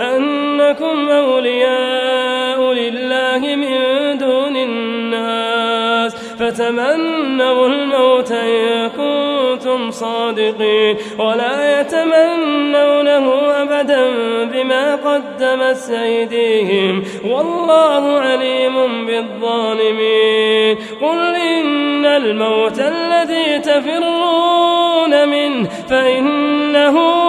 أنكم أولياء لله من دون الناس فتمنوا الموت إن كنتم صادقين ولا يتمنونه أبدا بما قدمت أيديهم والله عليم بالظالمين قل إن الموت الذي تفرون منه فإنه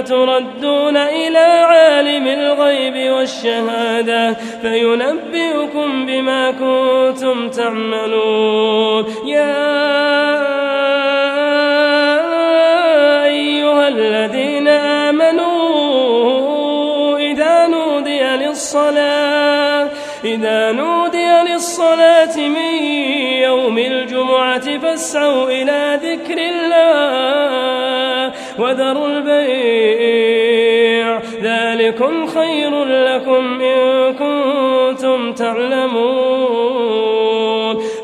تردون إلى عالم الغيب والشهادة فينبئكم بما كنتم تعملون. يا أيها الذين آمنوا إذا نودي للصلاة إذا نودي للصلاة من يوم الجمعة فاسعوا إلى ذكر الله. وذروا البيع. ذلكم خير لكم إن كنتم تعلمون.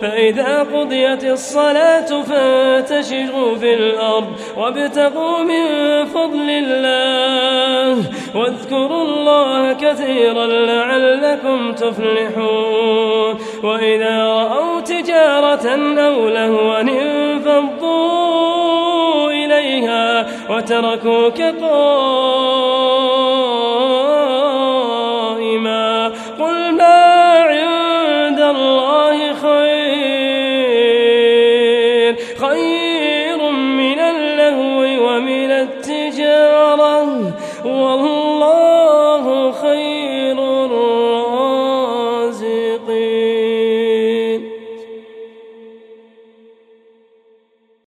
فإذا قضيت الصلاة فانتشروا في الأرض وابتغوا من فضل الله. واذكروا الله كثيرا لعلكم تفلحون. وإذا رأوا تجارة أو لهوا انفضوا وتركوك قائما. قل ما عند الله خير. خير من اللهو ومن التجارة. والله